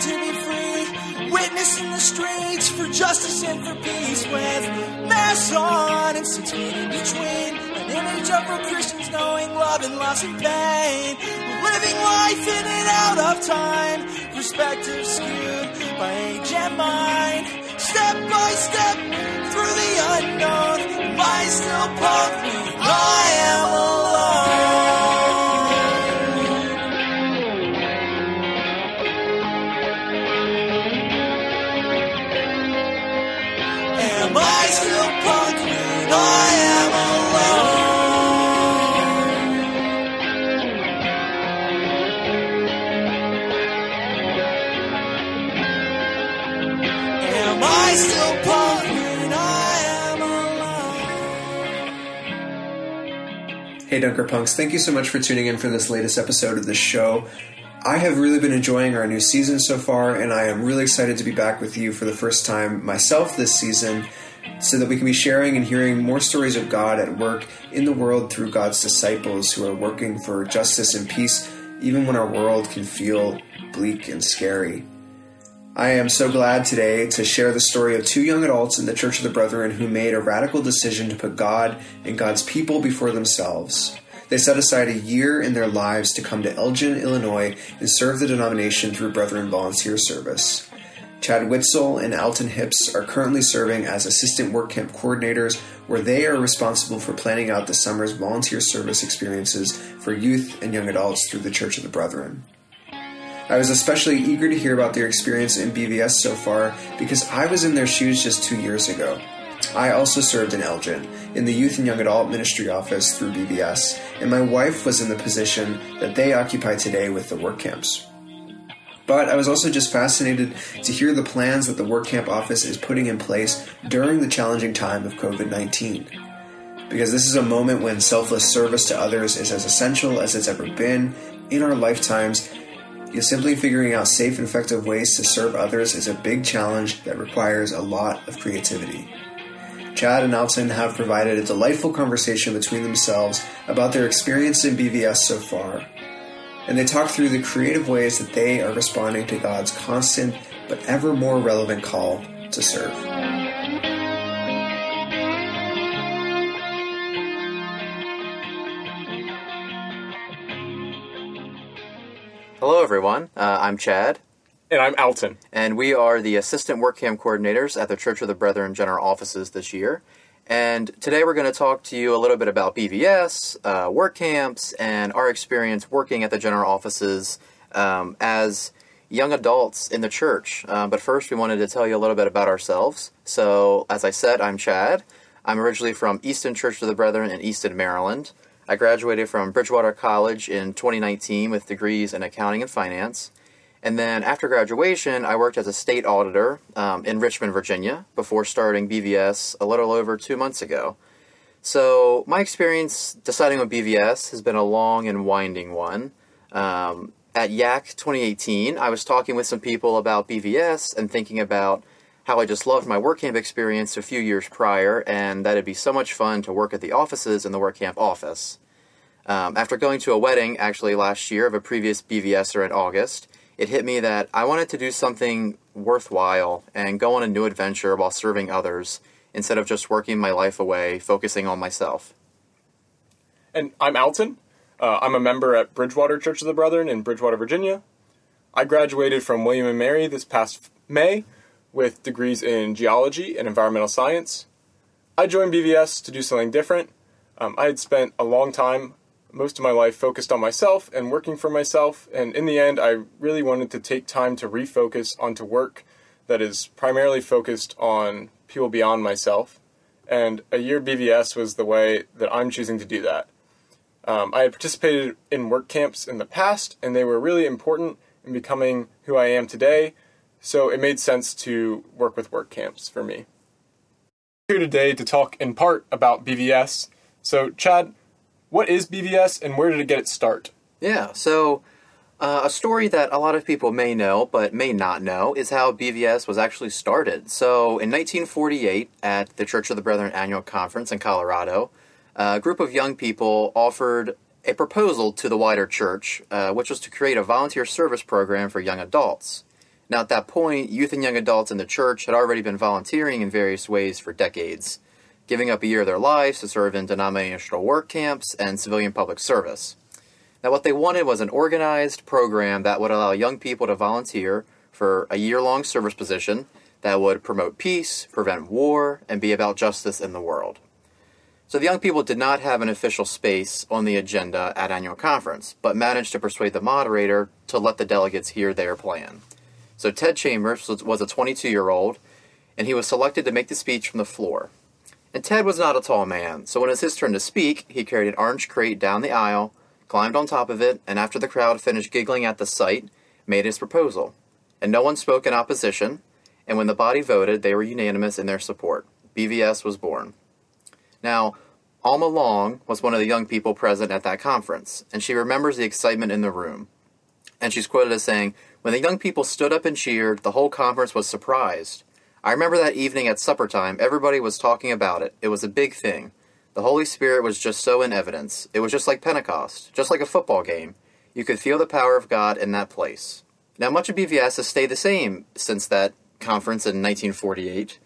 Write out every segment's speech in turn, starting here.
to be free. Witnessing the streets for justice and for peace with masks on and six feet in between. An image of real Christians knowing love and loss and pain. We're living life in and out of time. Perspective skewed by age and mind. Step by step through the unknown. Why still punk me? Hey, Dunker Punks, thank you so much for tuning in for this latest episode of the show. I have really been enjoying our new season so far, and I am really excited to be back with you for the first time myself this season so that we can be sharing and hearing more stories of God at work in the world through God's disciples who are working for justice and peace, even when our world can feel bleak and scary. I am so glad today to share the story of two young adults in the Church of the Brethren who made a radical decision to put God and God's people before themselves. They set aside a year in their lives to come to Elgin, Illinois, and serve the denomination through Brethren Volunteer Service. Chad Witzel and Alton Hipps are currently serving as assistant work camp coordinators, where they are responsible for planning out the summer's volunteer service experiences for youth and young adults through the Church of the Brethren. I was especially eager to hear about their experience in BVS so far because I was in their shoes just two years ago. I also served in Elgin, in the Youth and Young Adult Ministry Office through BVS, and my wife was in the position that they occupy today with the work camps. But I was also just fascinated to hear the plans that the work camp office is putting in place during the challenging time of COVID 19. Because this is a moment when selfless service to others is as essential as it's ever been in our lifetimes Yet simply figuring out safe and effective ways to serve others is a big challenge that requires a lot of creativity. Chad and Alton have provided a delightful conversation between themselves about their experience in BVS so far, and they talk through the creative ways that they are responding to God's constant but ever more relevant call to serve. Hello, everyone. Uh, I'm Chad, And I'm Alton. and we are the assistant work camp coordinators at the Church of the Brethren General Offices this year. And today we're going to talk to you a little bit about BVS, uh, work camps, and our experience working at the general offices um, as young adults in the church. Uh, but first, we wanted to tell you a little bit about ourselves. So, as I said, I'm Chad. I'm originally from Easton Church of the Brethren in Easton, Maryland. I graduated from Bridgewater College in 2019 with degrees in accounting and finance. And then after graduation, I worked as a state auditor um, in Richmond, Virginia, before starting BVS a little over two months ago. So, my experience deciding on BVS has been a long and winding one. Um, at YAC 2018, I was talking with some people about BVS and thinking about how I just loved my work camp experience a few years prior, and that it'd be so much fun to work at the offices in the work camp office. Um, after going to a wedding actually last year of a previous BVSer in August, it hit me that I wanted to do something worthwhile and go on a new adventure while serving others instead of just working my life away, focusing on myself. And I'm Alton. Uh, I'm a member at Bridgewater Church of the Brethren in Bridgewater, Virginia. I graduated from William and Mary this past May with degrees in geology and environmental science. I joined BVS to do something different. Um, I had spent a long time, most of my life, focused on myself and working for myself, and in the end, I really wanted to take time to refocus onto work that is primarily focused on people beyond myself. And a year BVS was the way that I'm choosing to do that. Um, I had participated in work camps in the past, and they were really important in becoming who I am today. So it made sense to work with work camps for me. Here today to talk in part about BVS. So, Chad, what is BVS and where did it get its start? Yeah, so uh, a story that a lot of people may know but may not know is how BVS was actually started. So in 1948, at the Church of the Brethren annual conference in Colorado, a group of young people offered a proposal to the wider church, uh, which was to create a volunteer service program for young adults. Now, at that point, youth and young adults in the church had already been volunteering in various ways for decades, giving up a year of their lives to serve in denominational work camps and civilian public service. Now, what they wanted was an organized program that would allow young people to volunteer for a year long service position that would promote peace, prevent war, and be about justice in the world. So the young people did not have an official space on the agenda at annual conference, but managed to persuade the moderator to let the delegates hear their plan. So Ted Chambers was a 22 year old, and he was selected to make the speech from the floor. And Ted was not a tall man, so when it was his turn to speak, he carried an orange crate down the aisle, climbed on top of it, and after the crowd finished giggling at the sight, made his proposal. And no one spoke in opposition, and when the body voted, they were unanimous in their support. BVS was born. Now, Alma Long was one of the young people present at that conference, and she remembers the excitement in the room. And she's quoted as saying, When the young people stood up and cheered, the whole conference was surprised. I remember that evening at supper time, everybody was talking about it. It was a big thing. The Holy Spirit was just so in evidence. It was just like Pentecost, just like a football game. You could feel the power of God in that place. Now, much of BVS has stayed the same since that conference in 1948.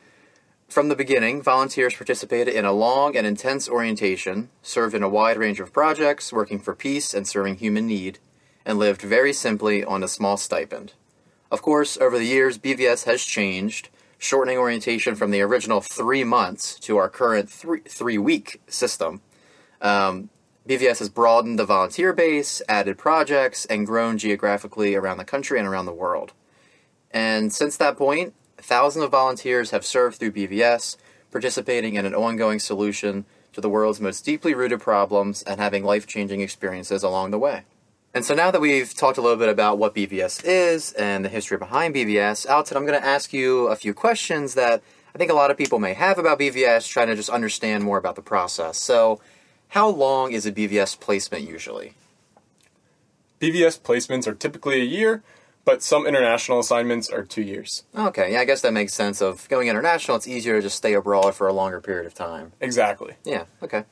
From the beginning, volunteers participated in a long and intense orientation, served in a wide range of projects, working for peace and serving human need, and lived very simply on a small stipend. Of course, over the years, BVS has changed, shortening orientation from the original three months to our current three, three week system. Um, BVS has broadened the volunteer base, added projects, and grown geographically around the country and around the world. And since that point, thousands of volunteers have served through BVS, participating in an ongoing solution to the world's most deeply rooted problems and having life changing experiences along the way. And so now that we've talked a little bit about what BVS is and the history behind BVS, Alton, I'm going to ask you a few questions that I think a lot of people may have about BVS, trying to just understand more about the process. So, how long is a BVS placement usually? BVS placements are typically a year, but some international assignments are two years. Okay, yeah, I guess that makes sense. Of going international, it's easier to just stay abroad for a longer period of time. Exactly. Yeah. Okay.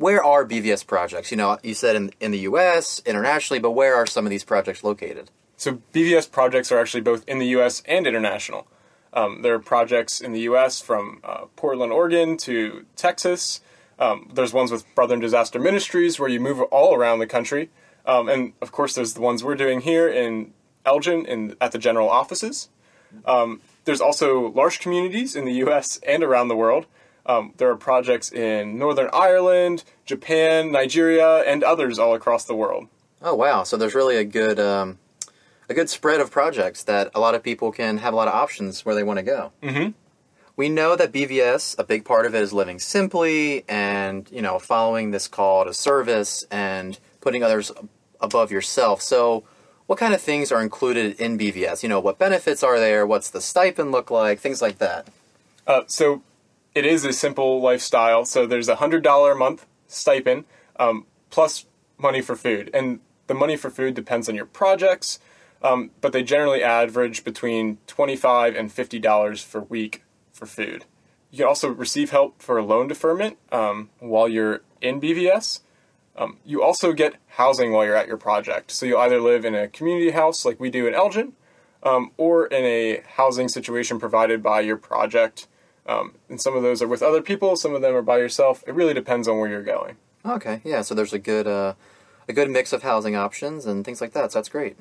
Where are BVS projects? You know, you said in in the U.S. internationally, but where are some of these projects located? So BVS projects are actually both in the U.S. and international. Um, there are projects in the U.S. from uh, Portland, Oregon to Texas. Um, there's ones with Brethren Disaster Ministries where you move all around the country. Um, and of course, there's the ones we're doing here in Elgin in, at the general offices. Um, there's also large communities in the U.S. and around the world. Um, there are projects in Northern Ireland, Japan, Nigeria, and others all across the world. Oh wow! So there's really a good um, a good spread of projects that a lot of people can have a lot of options where they want to go. Mm-hmm. We know that BVS, a big part of it is living simply and you know following this call to service and putting others above yourself. So what kind of things are included in BVS? You know, what benefits are there? What's the stipend look like? Things like that. Uh, so it is a simple lifestyle. So there's a hundred dollar a month stipend um, plus money for food, and the money for food depends on your projects, um, but they generally average between twenty five and fifty dollars per week for food. You can also receive help for loan deferment um, while you're in BVS. Um, you also get housing while you're at your project. So you'll either live in a community house like we do in Elgin, um, or in a housing situation provided by your project. Um, and some of those are with other people, some of them are by yourself. It really depends on where you're going. Okay, yeah. So there's a good uh, a good mix of housing options and things like that. So that's great.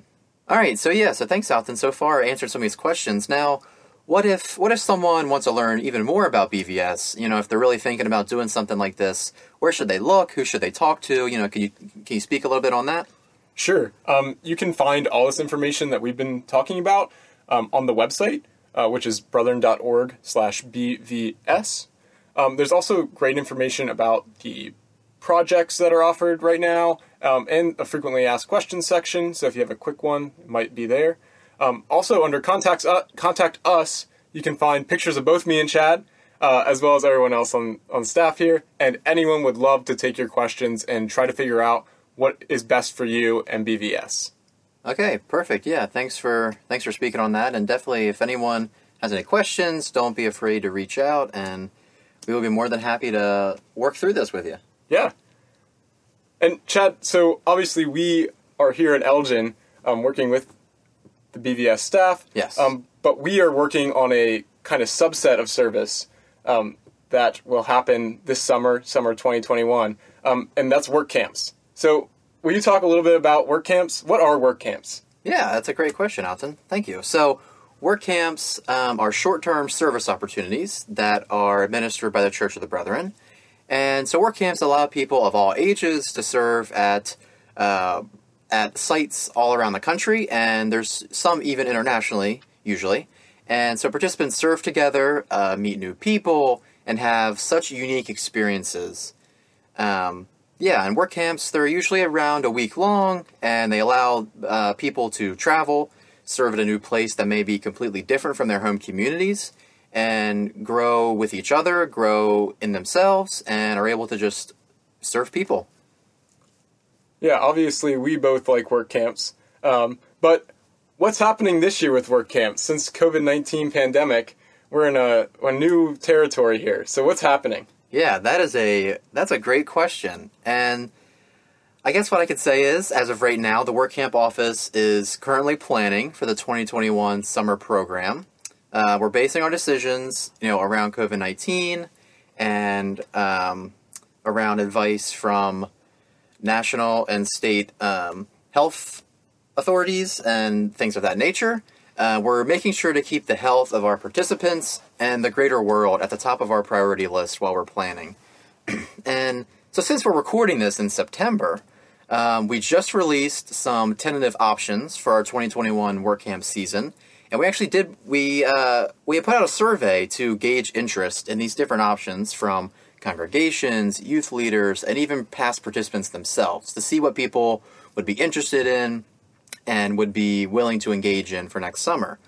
All right. So yeah. So thanks, Alton. So far, answered some of these questions. Now what if what if someone wants to learn even more about BVS? You know, if they're really thinking about doing something like this, where should they look? Who should they talk to? You know, can you can you speak a little bit on that? Sure. Um, you can find all this information that we've been talking about um, on the website, uh, which is brethren.org slash BVS. Um, there's also great information about the projects that are offered right now um, and a frequently asked questions section. So if you have a quick one, it might be there. Um, also, under contacts, uh, contact us, you can find pictures of both me and Chad, uh, as well as everyone else on, on staff here. And anyone would love to take your questions and try to figure out what is best for you and BVS. Okay, perfect. Yeah, thanks for thanks for speaking on that. And definitely, if anyone has any questions, don't be afraid to reach out, and we will be more than happy to work through this with you. Yeah. And Chad, so obviously we are here at Elgin um, working with the BVS staff. Yes. Um, but we are working on a kind of subset of service um, that will happen this summer, summer 2021, um, and that's work camps. So, will you talk a little bit about work camps? What are work camps? Yeah, that's a great question, Alton. Thank you. So, work camps um, are short term service opportunities that are administered by the Church of the Brethren. And so, work camps allow people of all ages to serve at uh, at sites all around the country, and there's some even internationally, usually. And so, participants serve together, uh, meet new people, and have such unique experiences. Um, yeah, and work camps, they're usually around a week long, and they allow uh, people to travel, serve at a new place that may be completely different from their home communities, and grow with each other, grow in themselves, and are able to just serve people. Yeah, obviously we both like work camps. Um, but what's happening this year with work camps? Since COVID nineteen pandemic, we're in a, a new territory here. So what's happening? Yeah, that is a that's a great question. And I guess what I could say is, as of right now, the Work Camp office is currently planning for the 2021 summer program. Uh, we're basing our decisions, you know, around COVID 19 and um, around advice from national and state um, health authorities and things of that nature. Uh, we're making sure to keep the health of our participants and the greater world at the top of our priority list while we're planning. and so, since we're recording this in September, um, we just released some tentative options for our 2021 work camp season, and we actually did we uh, we put out a survey to gauge interest in these different options from congregations, youth leaders, and even past participants themselves to see what people would be interested in and would be willing to engage in for next summer.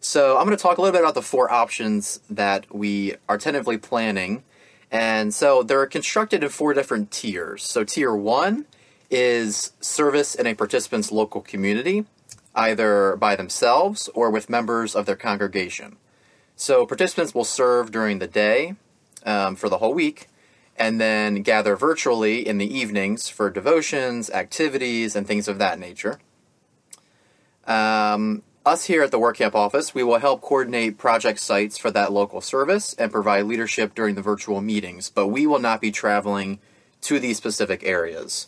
So, I'm going to talk a little bit about the four options that we are tentatively planning. And so, they're constructed in four different tiers. So, tier one is service in a participant's local community, either by themselves or with members of their congregation. So, participants will serve during the day um, for the whole week, and then gather virtually in the evenings for devotions, activities, and things of that nature. Um, us here at the Work Camp office, we will help coordinate project sites for that local service and provide leadership during the virtual meetings, but we will not be traveling to these specific areas.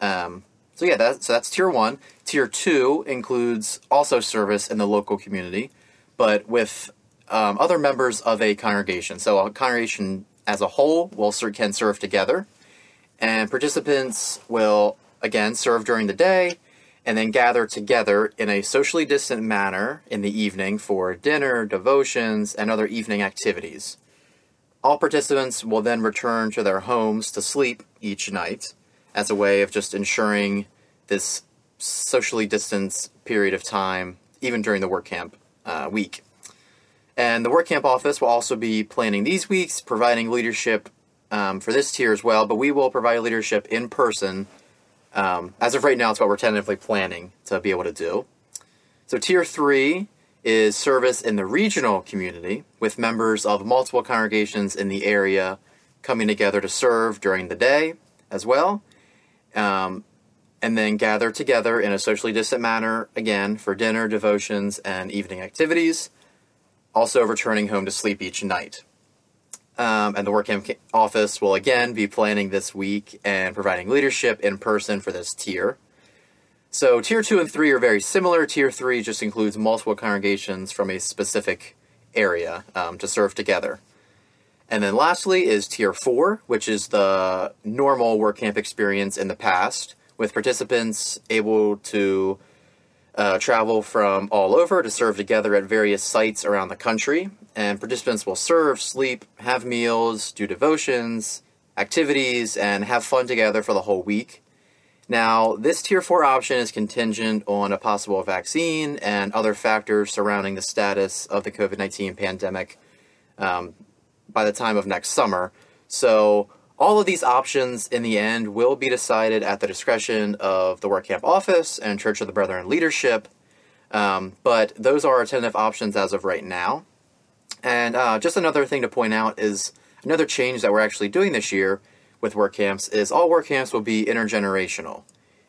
Um, so yeah, that, so that's tier one. Tier two includes also service in the local community, but with um, other members of a congregation. So a congregation as a whole will can serve together, and participants will again serve during the day, and then gather together in a socially distant manner in the evening for dinner, devotions, and other evening activities. All participants will then return to their homes to sleep each night as a way of just ensuring this socially distanced period of time, even during the work camp uh, week. And the work camp office will also be planning these weeks, providing leadership um, for this tier as well, but we will provide leadership in person. Um, as of right now, it's what we're tentatively planning to be able to do. So, tier three is service in the regional community with members of multiple congregations in the area coming together to serve during the day as well. Um, and then gather together in a socially distant manner again for dinner, devotions, and evening activities also returning home to sleep each night. Um, and the work camp office will again be planning this week and providing leadership in person for this tier. So, tier two and three are very similar. Tier three just includes multiple congregations from a specific area um, to serve together. And then lastly is tier four, which is the normal work camp experience in the past, with participants able to uh, travel from all over to serve together at various sites around the country. And participants will serve, sleep, have meals, do devotions, activities, and have fun together for the whole week. Now, this Tier 4 option is contingent on a possible vaccine and other factors surrounding the status of the COVID 19 pandemic um, by the time of next summer. So, all of these options in the end will be decided at the discretion of the Work Camp office and Church of the Brethren leadership, um, but those are our tentative options as of right now. And uh, just another thing to point out is another change that we're actually doing this year with work camps is all work camps will be intergenerational,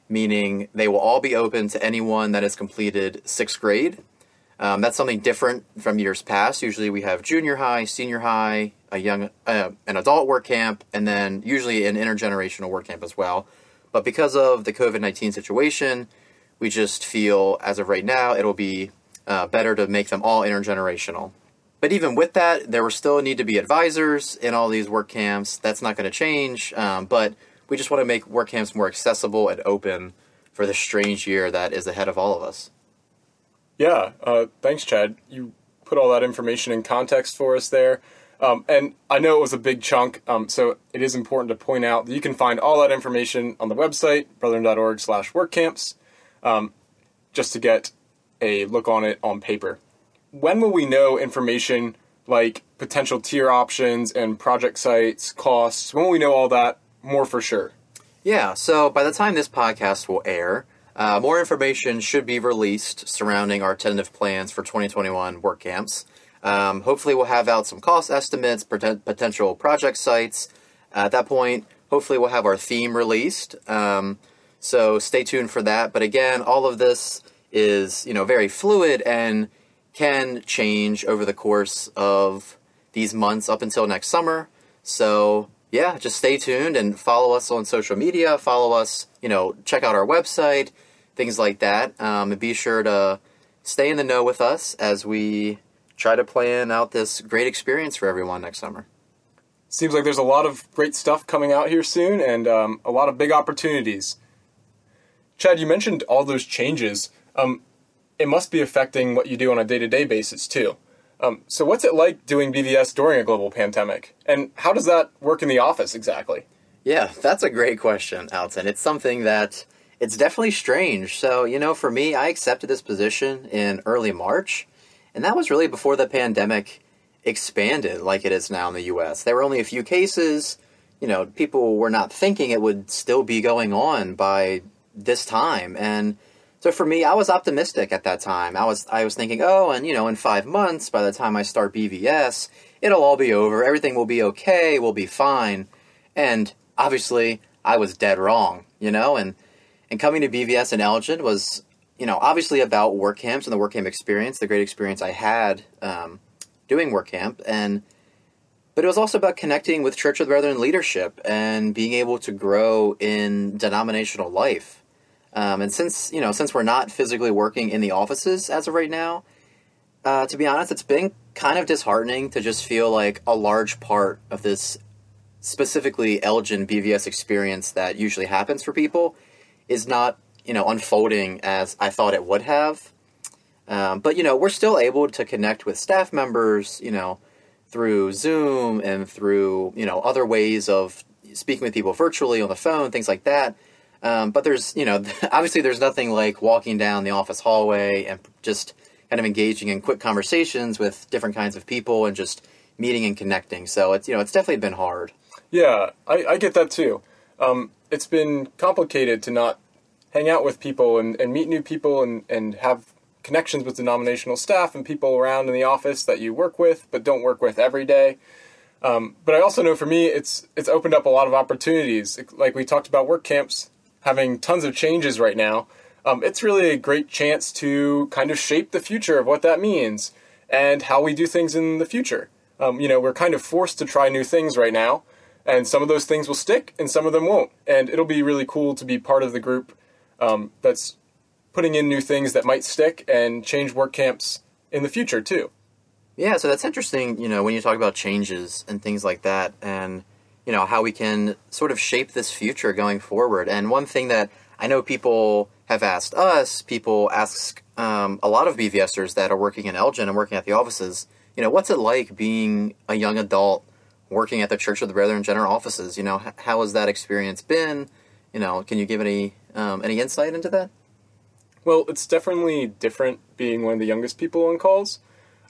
meaning they will all be open to anyone that has completed sixth grade. Um, that's something different from years past. Usually we have junior high, senior high, a young, uh, an adult work camp, and then usually an intergenerational work camp as well. But because of the COVID 19 situation, we just feel as of right now it'll be uh, better to make them all intergenerational. But even with that, there will still need to be advisors in all these work camps. That's not going to change. Um, but we just want to make work camps more accessible and open for the strange year that is ahead of all of us. Yeah, uh, thanks, Chad. You put all that information in context for us there. Um, and I know it was a big chunk, um, so it is important to point out that you can find all that information on the website, brethren.org slash workcamps, um, just to get a look on it on paper. When will we know information like potential tier options and project sites, costs? When will we know all that more for sure? Yeah, so by the time this podcast will air, uh, more information should be released surrounding our tentative plans for 2021 work camps. Um, hopefully, we'll have out some cost estimates, potential project sites. at that point, hopefully, we'll have our theme released. Um, so stay tuned for that. But again, all of this is you know very fluid and can change over the course of these months up until next summer. So yeah, just stay tuned and follow us on social media. Follow us, you know, check out our website, things like that. Um, and be sure to stay in the know with us as we try to plan out this great experience for everyone next summer. Seems like there's a lot of great stuff coming out here soon and um, a lot of big opportunities. Chad, you mentioned all those changes. Um, it must be affecting what you do on a day to day basis too. Um, so, what's it like doing BVS during a global pandemic? And how does that work in the office exactly? Yeah, that's a great question, Alton. It's something that it's definitely strange. So, you know, for me, I accepted this position in early March and that was really before the pandemic expanded like it is now in the US. There were only a few cases. You know, people were not thinking it would still be going on by this time. And so for me, I was optimistic at that time. I was I was thinking, oh, and you know, in five months, by the time I start BVS, it'll all be over. Everything will be okay. We'll be fine. And obviously, I was dead wrong. You know, and and coming to BVS in Elgin was you know, obviously about work camps and the work camp experience, the great experience I had um, doing work camp, and but it was also about connecting with Church of the Brethren leadership and being able to grow in denominational life. Um, and since you know, since we're not physically working in the offices as of right now, uh, to be honest, it's been kind of disheartening to just feel like a large part of this specifically Elgin BVS experience that usually happens for people is not you know unfolding as I thought it would have. Um, but you know, we're still able to connect with staff members, you know, through Zoom and through you know other ways of speaking with people virtually on the phone, things like that. Um, but there's you know obviously there's nothing like walking down the office hallway and just kind of engaging in quick conversations with different kinds of people and just meeting and connecting. So it's you know it's definitely been hard. Yeah, I, I get that too. Um, it's been complicated to not hang out with people and, and meet new people and, and have connections with denominational staff and people around in the office that you work with but don't work with every day. Um, but I also know for me, it's it's opened up a lot of opportunities. Like we talked about work camps having tons of changes right now. Um, it's really a great chance to kind of shape the future of what that means and how we do things in the future. Um, you know, we're kind of forced to try new things right now, and some of those things will stick and some of them won't. And it'll be really cool to be part of the group um, that's putting in new things that might stick and change work camps in the future too. Yeah, so that's interesting, you know, when you talk about changes and things like that and you know how we can sort of shape this future going forward. And one thing that I know people have asked us, people ask um, a lot of BVSers that are working in Elgin and working at the offices, you know, what's it like being a young adult working at the Church of the Brethren General offices? You know, how has that experience been? You know, can you give any um, any insight into that? Well, it's definitely different being one of the youngest people on calls.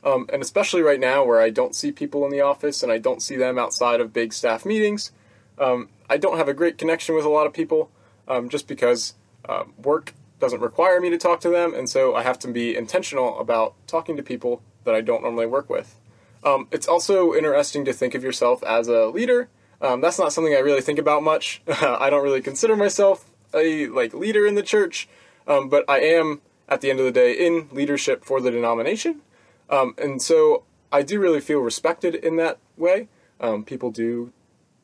Um, and especially right now where I don't see people in the office and I don't see them outside of big staff meetings, um, I don't have a great connection with a lot of people um, just because uh, work doesn't require me to talk to them, and so I have to be intentional about talking to people that I don't normally work with. Um, it's also interesting to think of yourself as a leader Um, that's not something I really think about much. I don't really consider myself a like leader in the church, but I am at the end of the day in leadership for the denomination, um, and so I do really feel respected in that way. Um, people do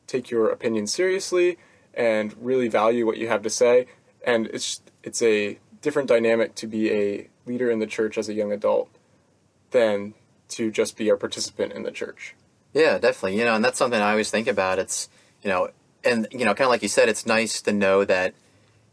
take your opinion seriously and really value what you have to say, and it's it's a different dynamic to be a leader in the church as a young adult than to just be a participant in the church. Yeah, definitely. You know, and that's something I always think about. It's you know, and you know, kind of like you said, it's nice to know that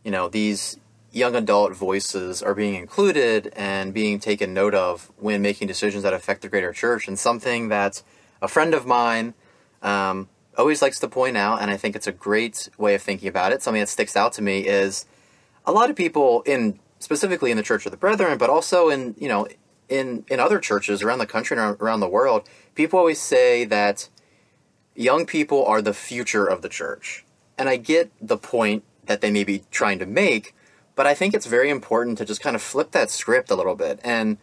you know these young adult voices are being included and being taken note of when making decisions that affect the greater church. And something that a friend of mine um, always likes to point out, and I think it's a great way of thinking about it. Something that sticks out to me is a lot of people in specifically in the Church of the Brethren, but also in you know in in other churches around the country and around the world, people always say that young people are the future of the church. And I get the point that they may be trying to make, but I think it's very important to just kind of flip that script a little bit and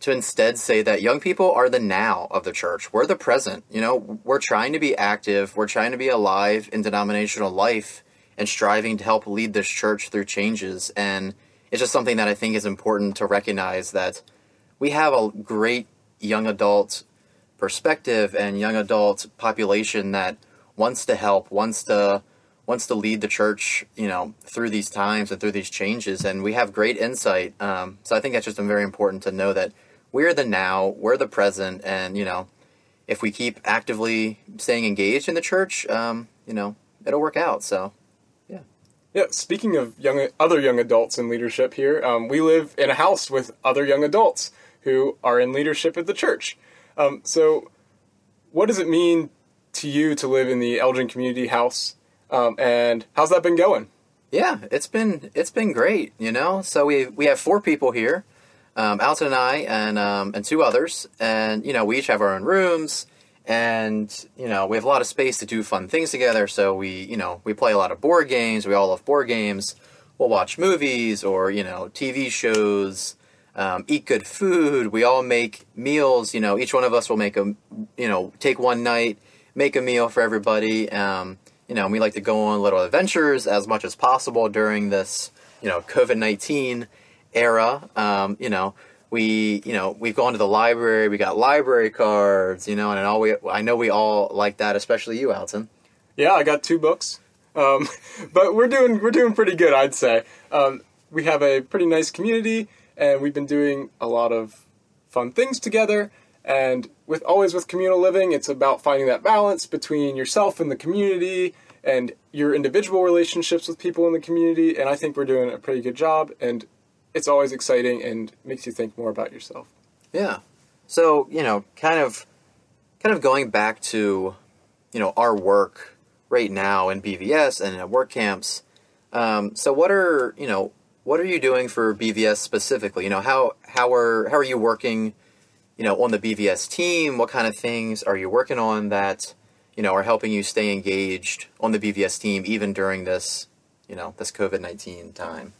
to instead say that young people are the now of the church. We're the present. You know, we're trying to be active, we're trying to be alive in denominational life and striving to help lead this church through changes. And it's just something that I think is important to recognize that we have a great young adult perspective and young adult population that wants to help, wants to wants to lead the church, you know, through these times and through these changes, and we have great insight. Um, so I think that's just been very important to know that we're the now, we're the present, and you know, if we keep actively staying engaged in the church, um, you know, it'll work out. So, yeah. Yeah. Speaking of young, other young adults in leadership here, um, we live in a house with other young adults who are in leadership at the church. Um, so, what does it mean to you to live in the Elgin Community House, um, and how's that been going? Yeah, it's been it's been great. You know, so we we have four people here, um, Alton and I, and um, and two others, and you know we each have our own rooms, and you know we have a lot of space to do fun things together. So we you know we play a lot of board games. We all love board games. We'll watch movies or you know TV shows um, eat good food. We all make meals. You know, each one of us will make a, you know, take one night, make a meal for everybody. Um, you know, we like to go on little adventures as much as possible during this, you know, COVID nineteen era. Um, you know, we, you know, we've gone to the library. We got library cards. You know, and all we, I know we all like that, especially you, Alton. Yeah, I got two books. Um, but we're doing we're doing pretty good, I'd say. Um, we have a pretty nice community and we've been doing a lot of fun things together. And with always with communal living, it's about finding that balance between yourself and the community and your individual relationships with people in the community. And I think we're doing a pretty good job. And it's always exciting and makes you think more about yourself. Yeah. So you know, kind of, kind of going back to, you know, our work right now in BVS and at work camps. Um, so what are you know what are you doing for BVS specifically? You know, how how are how are you working, you know, on the BVS team? What kind of things are you working on that, you know, are helping you stay engaged on the BVS team even during this, you know, this COVID nineteen time?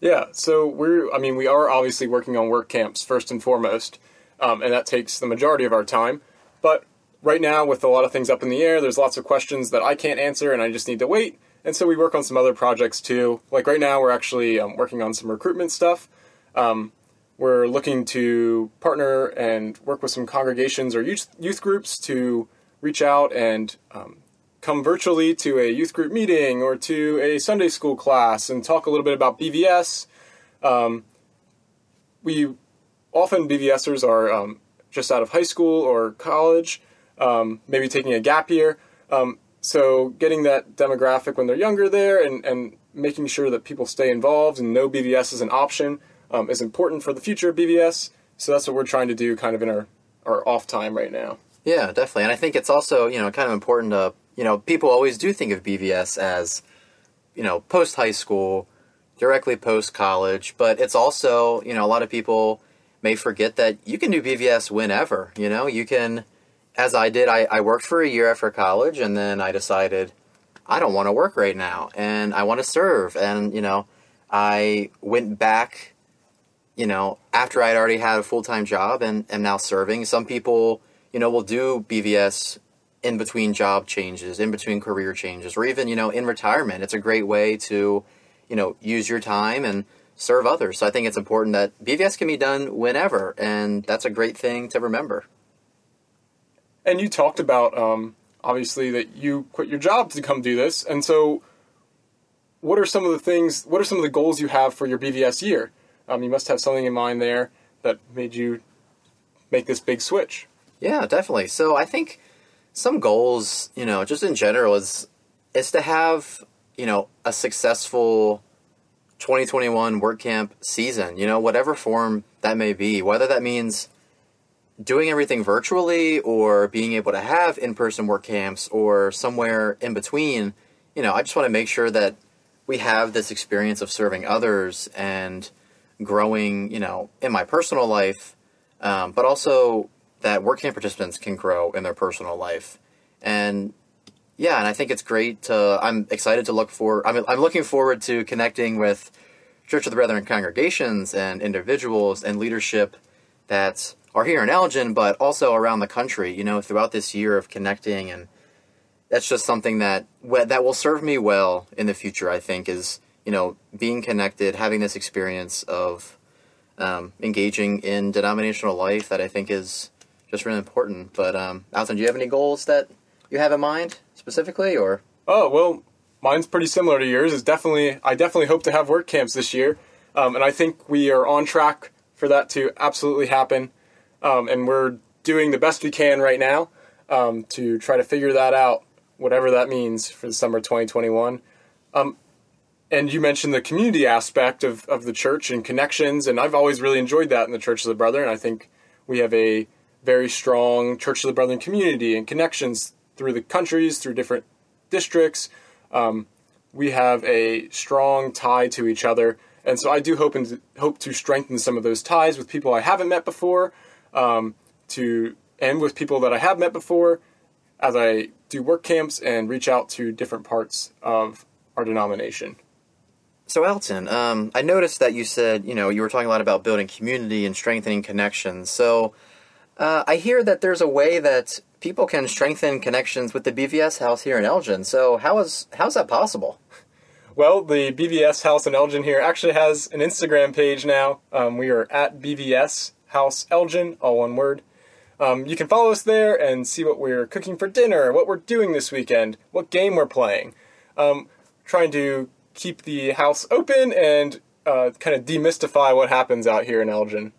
Yeah, so we're I mean, we are obviously working on work camps first and foremost, um, and that takes the majority of our time. But right now, with a lot of things up in the air, there's lots of questions that I can't answer, and I just need to wait and so we work on some other projects too. Like right now, we're actually um, working on some recruitment stuff. Um, we're looking to partner and work with some congregations or youth, youth groups to reach out and um, come virtually to a youth group meeting or to a Sunday school class and talk a little bit about BVS. Um, we often BVSers are um, just out of high school or college, um, maybe taking a gap year. Um, so getting that demographic when they're younger there and, and making sure that people stay involved and know BVS is an option um, is important for the future of BVS. So that's what we're trying to do kind of in our, our off time right now. Yeah, definitely. And I think it's also, you know, kind of important to, you know, people always do think of BVS as, you know, post high school, directly post college, but it's also, you know, a lot of people may forget that you can do BVS whenever, you know, you can as I did, I, I worked for a year after college, and then I decided I don't want to work right now, and I want to serve. And you know, I went back, you know, after I'd already had a full time job and am now serving. Some people, you know, will do BVS in between job changes, in between career changes, or even, you know, in retirement. It's a great way to, you know, use your time and serve others. So I think it's important that BVS can be done whenever, and that's a great thing to remember. And you talked about um, obviously that you quit your job to come do this, and so what are some of the things? What are some of the goals you have for your BVS year? Um, you must have something in mind there that made you make this big switch. Yeah, definitely. So I think some goals, you know, just in general, is is to have you know a successful 2021 work camp season. You know, whatever form that may be, whether that means doing everything virtually or being able to have in-person work camps or somewhere in between. You know, I just want to make sure that we have this experience of serving others and growing. You know, in my personal life, um, but also that work camp participants can grow in their personal life. And yeah, and I think it's great to. I'm excited to look for. I'm I'm looking forward to connecting with Church of the Brethren congregations and individuals and leadership that are here in Elgin, but also around the country. You know, throughout this year of connecting, and that's just something that that will serve me well in the future. I think is you know being connected, having this experience of um, engaging in denominational life that I think is just really important. But um, Alton, do you have any goals that you have in mind specifically, or? Oh well, mine's pretty similar to yours. Is definitely I definitely hope to have work camps this year, um, and I think we are on track for that to absolutely happen. Um, and we're doing the best we can right now um, to try to figure that out, whatever that means for the summer 2021. Um, and you mentioned the community aspect of, of the church and connections, and I've always really enjoyed that in the Church of the Brethren. I think we have a very strong Church of the Brethren community and connections through the countries, through different districts. Um, we have a strong tie to each other, and so I do hope and hope to strengthen some of those ties with people I haven't met before, um, to and with people that I have met before, as I do work camps and reach out to different parts of our denomination. So Alton, um, I noticed that you said you know you were talking a lot about building community and strengthening connections. So uh, I hear that there's a way that people can strengthen connections with the BVS house here in Elgin. So how is how's that possible? Well, the BVS house in Elgin here actually has an Instagram page now. Um, we are at BVS House Elgin, all one word. Um, you can follow us there and see what we're cooking for dinner, what we're doing this weekend, what game we're playing. Um, trying to keep the house open and uh, kind of demystify what happens out here in Elgin.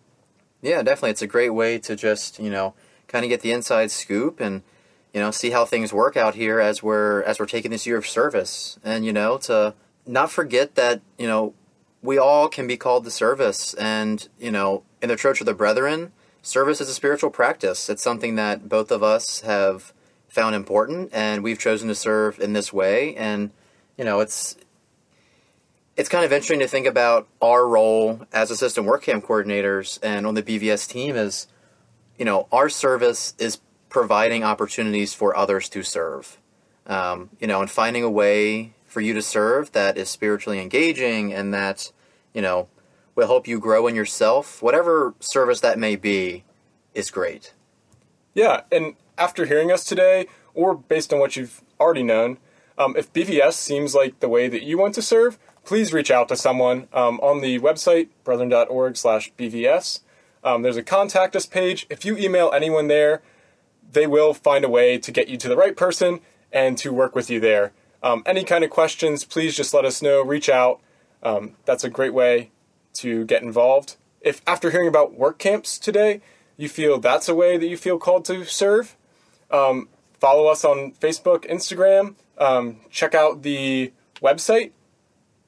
Yeah, definitely. It's a great way to just, you know, kind of get the inside scoop and, you know, see how things work out here as we're as we're taking this year of service. And, you know, to not forget that, you know, we all can be called to service and, you know, in the Church of the Brethren, service is a spiritual practice. It's something that both of us have found important and we've chosen to serve in this way and, you know, it's it's kind of interesting to think about our role as assistant work camp coordinators and on the BVS team is, you know, our service is providing opportunities for others to serve, um, you know, and finding a way for you to serve that is spiritually engaging and that, you know, will help you grow in yourself. Whatever service that may be is great. Yeah, and after hearing us today, or based on what you've already known, um, if BVS seems like the way that you want to serve, please reach out to someone um, on the website brethren.org slash bvs um, there's a contact us page. If you email anyone there they will find a way to get you to the right person and to work with you there. Um, any kind of questions please just let us know. Reach out. Um, that's a great way to get involved. If after hearing about work camps today you feel that's a way that you feel called to serve um, follow us on facebook instagram. Um, check out the website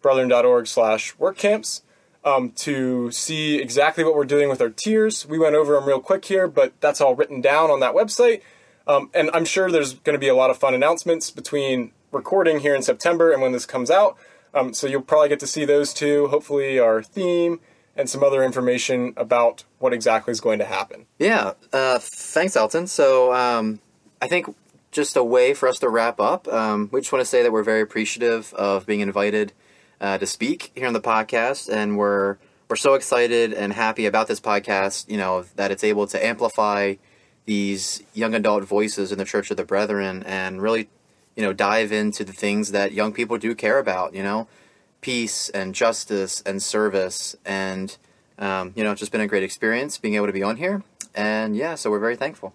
brethren.org slash workcamps um, to see exactly what we're doing with our tiers. We went over them real quick here, but that's all written down on that website. Um, and I'm sure there's going to be a lot of fun announcements between recording here in September and when this comes out. Um, so you'll probably get to see those too. hopefully, our theme and some other information about what exactly is going to happen. Yeah, uh, thanks, Alton. So um, I think just a way for us to wrap up, um, we just want to say that we're very appreciative of being invited uh, to speak here on the podcast, and we're we're so excited and happy about this podcast. You know that it's able to amplify these young adult voices in the Church of the Brethren and really, you know, dive into the things that young people do care about, you know, peace and justice and service. And, um, you know, it's just been a great experience being able to be on here. And yeah, so we're very thankful.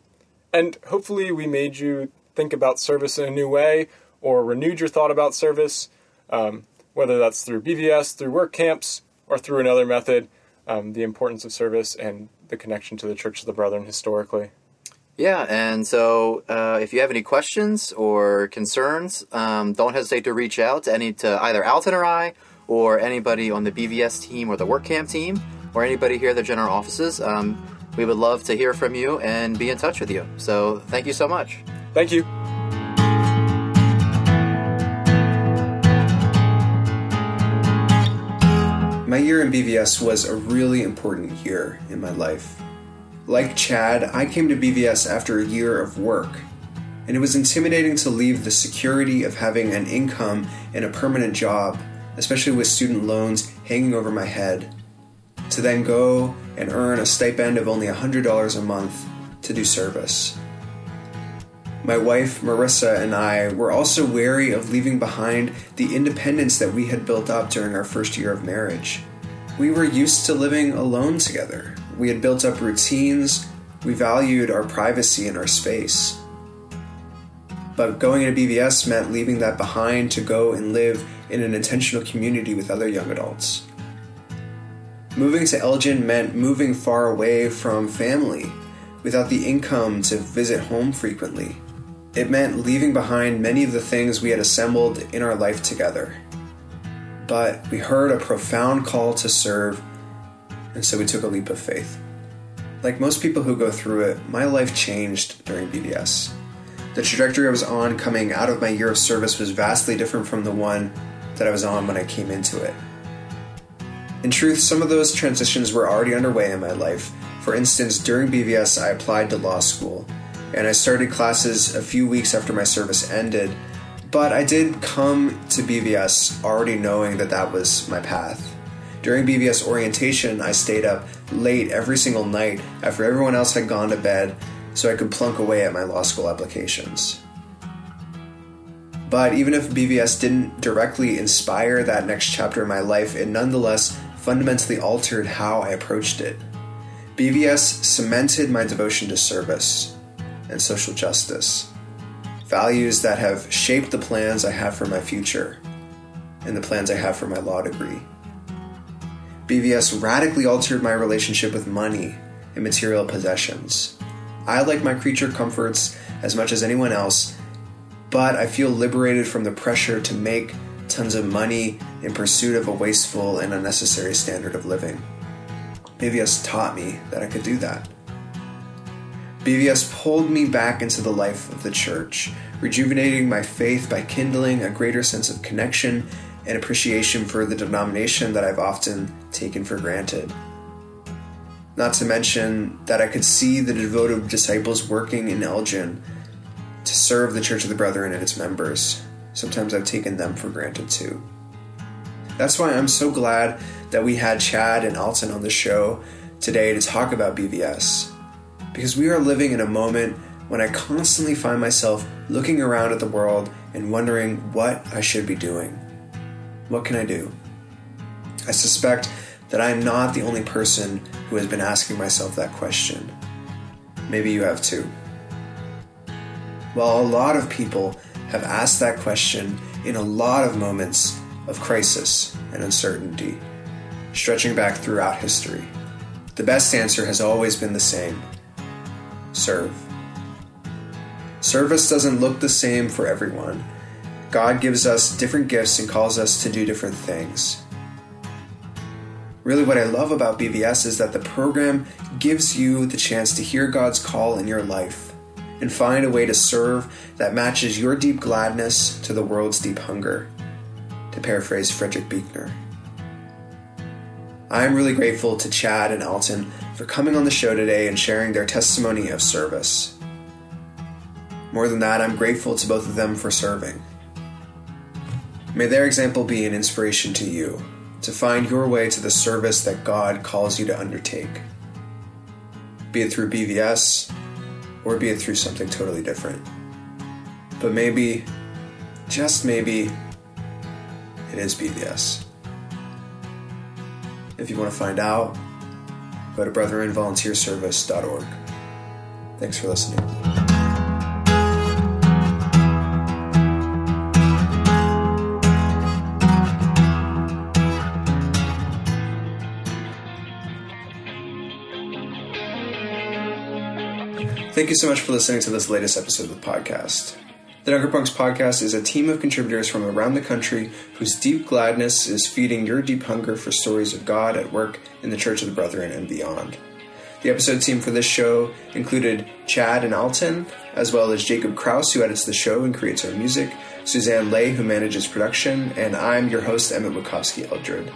And hopefully, we made you think about service in a new way or renewed your thought about service, um, whether that's through BVS, through work camps, or through another method, um, the importance of service and the connection to the Church of the Brethren historically. Yeah, and so uh, if you have any questions or concerns, um, don't hesitate to reach out to any to either Alton or I, or anybody on the BVS team or the work camp team, or anybody here at the general offices. Um, we would love to hear from you and be in touch with you. So thank you so much. Thank you. My year in BVS was a really important year in my life. Like Chad, I came to BVS after a year of work, and it was intimidating to leave the security of having an income and a permanent job, especially with student loans hanging over my head, to then go and earn a stipend of only $100 a month to do service. My wife, Marissa, and I were also wary of leaving behind the independence that we had built up during our first year of marriage. We were used to living alone together. We had built up routines, we valued our privacy and our space. But going into BVS meant leaving that behind to go and live in an intentional community with other young adults. Moving to Elgin meant moving far away from family without the income to visit home frequently. It meant leaving behind many of the things we had assembled in our life together. But we heard a profound call to serve, and so we took a leap of faith. Like most people who go through it, my life changed during BVS. The trajectory I was on coming out of my year of service was vastly different from the one that I was on when I came into it. In truth, some of those transitions were already underway in my life. For instance, during BVS, I applied to law school and I started classes a few weeks after my service ended. But I did come to BVS already knowing that that was my path. During BVS orientation, I stayed up late every single night after everyone else had gone to bed so I could plunk away at my law school applications. But even if BVS didn't directly inspire that next chapter in my life, it nonetheless fundamentally altered how I approached it. BVS cemented my devotion to service and social justice. Values that have shaped the plans I have for my future and the plans I have for my law degree. BVS radically altered my relationship with money and material possessions. I like my creature comforts as much as anyone else, but I feel liberated from the pressure to make tons of money in pursuit of a wasteful and unnecessary standard of living. BVS taught me that I could do that. BVS pulled me back into the life of the church, rejuvenating my faith by kindling a greater sense of connection and appreciation for the denomination that I've often taken for granted. Not to mention that I could see the devoted disciples working in Elgin to serve the Church of the Brethren and its members. Sometimes I've taken them for granted too. That's why I'm so glad that we had Chad and Alton on the show today to talk about BVS because we are living in a moment when I constantly find myself looking around at the world and wondering what I should be doing. What can I do? I suspect that I am not the only person who has been asking myself that question. Maybe you have too. Well, a lot of people have asked that question in a lot of moments of crisis and uncertainty, stretching back throughout history. The best answer has always been the same serve. Service doesn't look the same for everyone. God gives us different gifts and calls us to do different things. Really, what I love about BVS is that the program gives you the chance to hear God's call in your life and find a way to serve that matches your deep gladness to the world's deep hunger, to paraphrase Frederick Buechner. I am really grateful to Chad and Alton for coming on the show today and sharing their testimony of service. More than that, I'm grateful to both of them for serving. May their example be an inspiration to you to find your way to the service that God calls you to undertake. Be it through BVS, or be it through something totally different. But maybe, just maybe, it is BVS. If you want to find out, go to brethrenvolunteerservice.org. Thanks for listening. Thank you so much for listening to this latest episode of the podcast. The Dunker Punks podcast is a team of contributors from around the country whose deep gladness is feeding your deep hunger for stories of God at work in the Church of the Brethren and beyond. The episode team for this show included Chad and Alton, as well as Jacob Kraus, who edits the show and creates our music, Suzanne Lay, who manages production, and I'm your host, Emmett Witkovsky Eldred.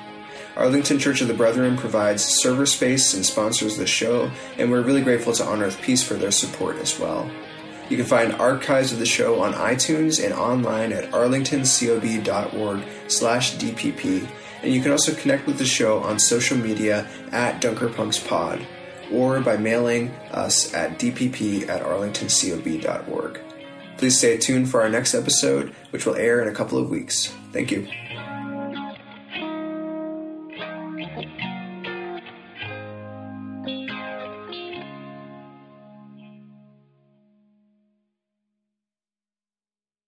Arlington Church of the Brethren provides server space and sponsors the show, and we're really grateful to On Earth Peace for their support as well. You can find archives of the show on iTunes and online at arlingtoncob.org slash DPP, and you can also connect with the show on social media at DunkerPunksPod or by mailing us at dpp at arlingtoncob.org. Please stay tuned for our next episode, which will air in a couple of weeks. Thank you.